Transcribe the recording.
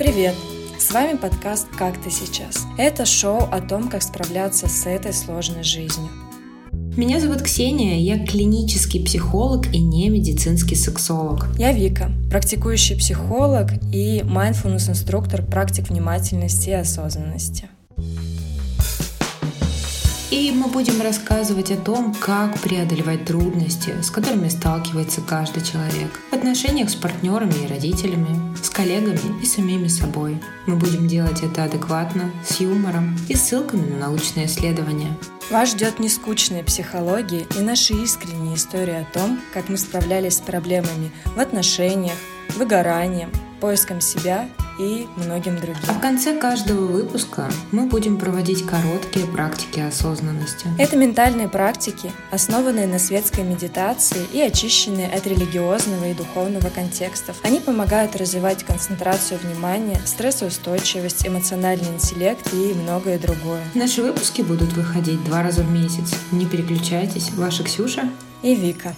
Привет! С вами подкаст «Как ты сейчас?». Это шоу о том, как справляться с этой сложной жизнью. Меня зовут Ксения, я клинический психолог и не медицинский сексолог. Я Вика, практикующий психолог и mindfulness-инструктор практик внимательности и осознанности. И мы будем рассказывать о том, как преодолевать трудности, с которыми сталкивается каждый человек в отношениях с партнерами и родителями, с коллегами и самими собой. Мы будем делать это адекватно, с юмором и ссылками на научные исследования. Вас ждет нескучная психология и наши искренние истории о том, как мы справлялись с проблемами в отношениях, выгоранием, поиском себя и многим другим. А в конце каждого выпуска мы будем проводить короткие практики осознанности. Это ментальные практики, основанные на светской медитации и очищенные от религиозного и духовного контекстов. Они помогают развивать концентрацию внимания, стрессоустойчивость, эмоциональный интеллект и многое другое. Наши выпуски будут выходить два раза в месяц. Не переключайтесь. Ваша Ксюша и Вика.